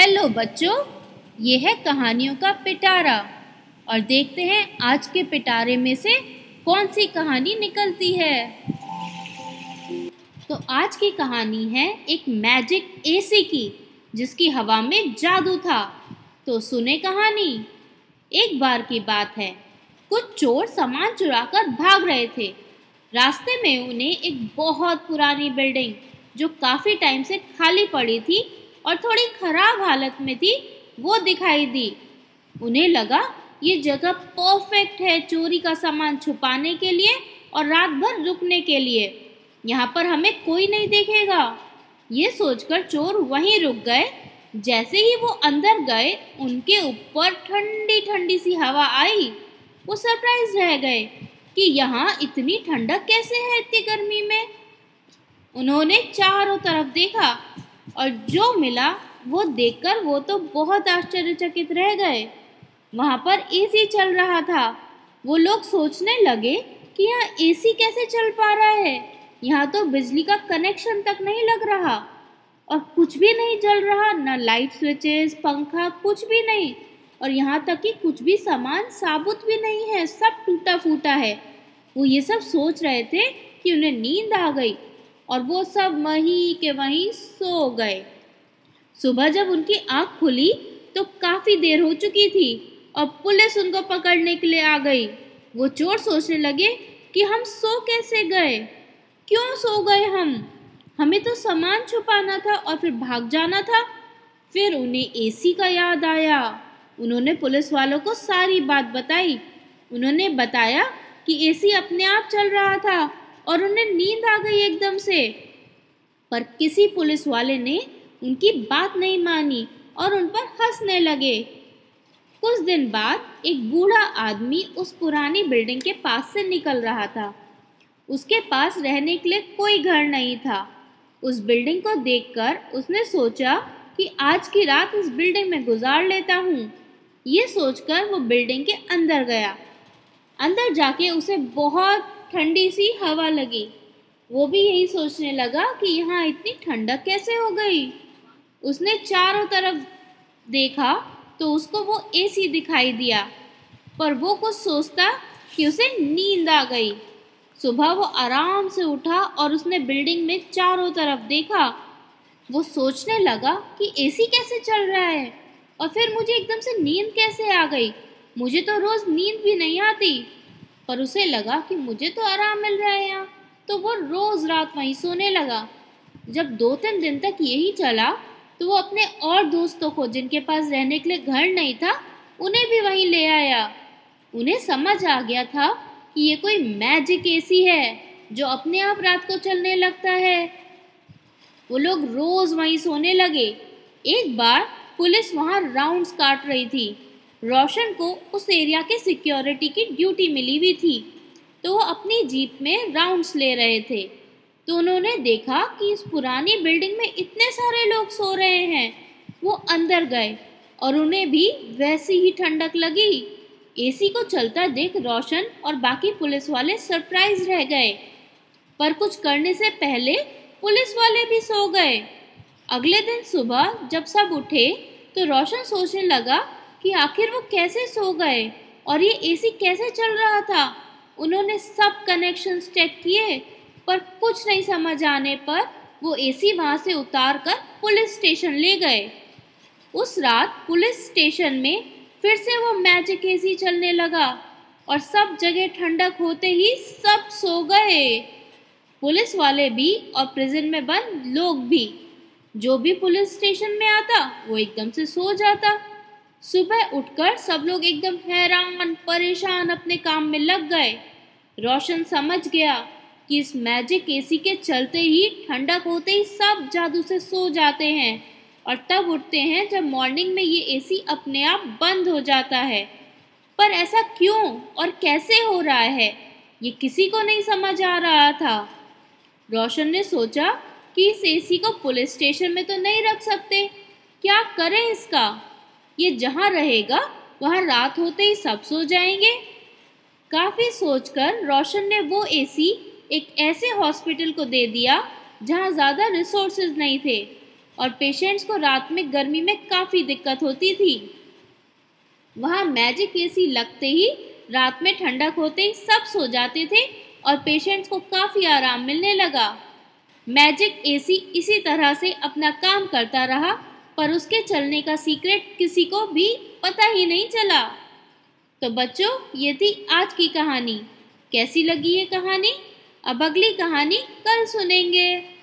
Hello बच्चों, ये है कहानियों का पिटारा। और देखते हैं आज के पिटारे में से कौन सी कहानी निकलती है। तो आज की कहानी है एक मैजिक एसी की, जिसकी हवा में जादू था। तो सुने कहानी। एक बार की बात है, कुछ चोर सामान चुराकर भाग रहे थे। रास्ते में उन्हें एक बहुत पुरानी बिल्डिंग, जो काफ़ी टाइम से खाली पड़ी थी और थोड़ी खराब हालत में थी, वो दिखाई दी। उन्हें लगा, ये जगह परफेक्ट है चोरी का सामान छुपाने के लिए और रात भर रुकने के लिए। यहाँ पर हमें कोई नहीं देखेगा। ये सोचकर चोर वहीं रुक गए। जैसे ही वो अंदर गए, उनके ऊपर ठंडी ठंडी सी हवा आई। वो सरप्राइज़ रह गए कि यहाँ इतनी ठंडक कैसे है इतनी गर्मी में। उन्होंने चारों तरफ़ देखा। और जो मिला, वो देखकर वो तो बहुत आश्चर्यचकित रह गए। वहाँ पर एसी चल रहा था। वो लोग सोचने लगे कि यहाँ एसी कैसे चल पा रहा है। यहाँ तो बिजली का कनेक्शन तक नहीं लग रहा। और कुछ भी नहीं चल रहा, न लाइट स्विचेस पंखा, कुछ भी नहीं। और यहाँ तक कि कुछ भी सामान, साबुत भी नहीं है, सब टूटा फूटा है। वो ये सब सोच रहे थे कि उन्हें नींद आ गई। और वो सब वहीं के वहीं सो गए। सुबह जब उनकी आँख खुली तो काफ़ी देर हो चुकी थी और पुलिस उनको पकड़ने के लिए आ गई। वो चोर सोचने लगे कि हम सो कैसे गए? क्यों सो गए हम? हमें तो सामान छुपाना था और फिर भाग जाना था। फिर उन्हें एसी का याद आया। उन्होंने पुलिस वालों को सारी बात बताई। उन्होंने बताया कि एसी अपने आप चल रहा था। और उन्हें नींद आ गई एकदम से। पर किसी पुलिस वाले ने उनकी बात नहीं मानी और उन पर हंसने लगे। कुछ दिन बाद एक बूढ़ा आदमी उस पुरानी बिल्डिंग के पास से निकल रहा था। उसके पास रहने के लिए कोई घर नहीं था। उस बिल्डिंग को देखकर उसने सोचा कि आज की रात इस बिल्डिंग में गुजार लेता हूँ। ये सोचकर वो बिल्डिंग के अंदर गया। अंदर जाके उसे बहुत ठंडी सी हवा लगी। वो भी यही सोचने लगा कि यहाँ इतनी ठंडक कैसे हो गई? उसने चारों तरफ़ देखा तो उसको वो एसी दिखाई दिया, पर वो कुछ सोचता कि उसे नींद आ गई। सुबह वो आराम से उठा और उसने बिल्डिंग में चारों तरफ़ देखा। वो सोचने लगा कि एसी कैसे चल रहा है, और फिर मुझे एकदम से नींद कैसे आ गई? मुझे तो रोज़ नींद भी नहीं आती। पर उसे लगा कि मुझे तो आराम मिल रहा है यहाँ। तो वो रोज़ रात वहीं सोने लगा। जब दो तीन दिन तक यही चला तो वो अपने और दोस्तों को, जिनके पास रहने के लिए घर नहीं था, उन्हें भी वहीं ले आया। उन्हें समझ आ गया था कि ये कोई मैजिक एसी है, जो अपने आप रात को चलने लगता है। वो लोग रोज़ वहीं सोने लगे। एक बार पुलिस वहाँ राउंड्स काट रही थी। रोशन को उस एरिया के सिक्योरिटी की ड्यूटी मिली हुई थी। तो वो अपनी जीप में राउंड्स ले रहे थे। तो उन्होंने देखा कि इस पुरानी बिल्डिंग में इतने सारे लोग सो रहे हैं। वो अंदर गए और उन्हें भी वैसी ही ठंडक लगी। एसी को चलता देख रोशन और बाकी पुलिस वाले सरप्राइज़ रह गए। पर कुछ करने से पहले पुलिस वाले भी सो गए। अगले दिन सुबह जब सब उठे तो रोशन सोचने लगा कि आखिर वो कैसे सो गए? और ये एसी कैसे चल रहा था? उन्होंने सब कनेक्शंस चेक किए, पर कुछ नहीं समझ आने पर वो एसी वहाँ से उतार कर पुलिस स्टेशन ले गए। उस रात पुलिस स्टेशन में फिर से वो मैजिक एसी चलने लगा और सब जगह ठंडक होते ही सब सो गए। पुलिस वाले भी और प्रिजन में बंद लोग भी। जो भी पुलिस स्टेशन में आता, वो एकदम से सो जाता। सुबह उठकर सब लोग एकदम हैरान, परेशान अपने काम में लग गए। रोशन समझ गया कि इस मैजिक एसी के चलते ही, ठंडक होते ही सब जादू से सो जाते हैं और तब उठते हैं जब मॉर्निंग में ये एसी अपने आप बंद हो जाता है। पर ऐसा क्यों और कैसे हो रहा है? ये किसी को नहीं समझ आ रहा था। रोशन ने सोचा कि इस एसी को पुलिस स्टेशन में तो नहीं रख सकते। क्या करें इसका? ये जहाँ रहेगा, वहाँ रात होते ही सब सो जाएँगे। काफ़ी सोचकर रोशन ने वो एसी एक ऐसे हॉस्पिटल को दे दिया, जहाँ ज़्यादा रिसोर्सेज नहीं थे और पेशेंट्स को रात में गर्मी में काफ़ी दिक्कत होती थी। वहाँ मैजिक एसी लगते ही रात में ठंडक होते ही सब सो जाते थे और पेशेंट्स को काफ़ी आराम मिलने लगा। मैजिक एसी इसी तरह से अपना काम करता रहा पर उसके चलने का सीक्रेट किसी को भी पता ही नहीं चला। तो बच्चों, ये थी आज की कहानी। कैसी लगी ये कहानी? अब अगली कहानी कल सुनेंगे।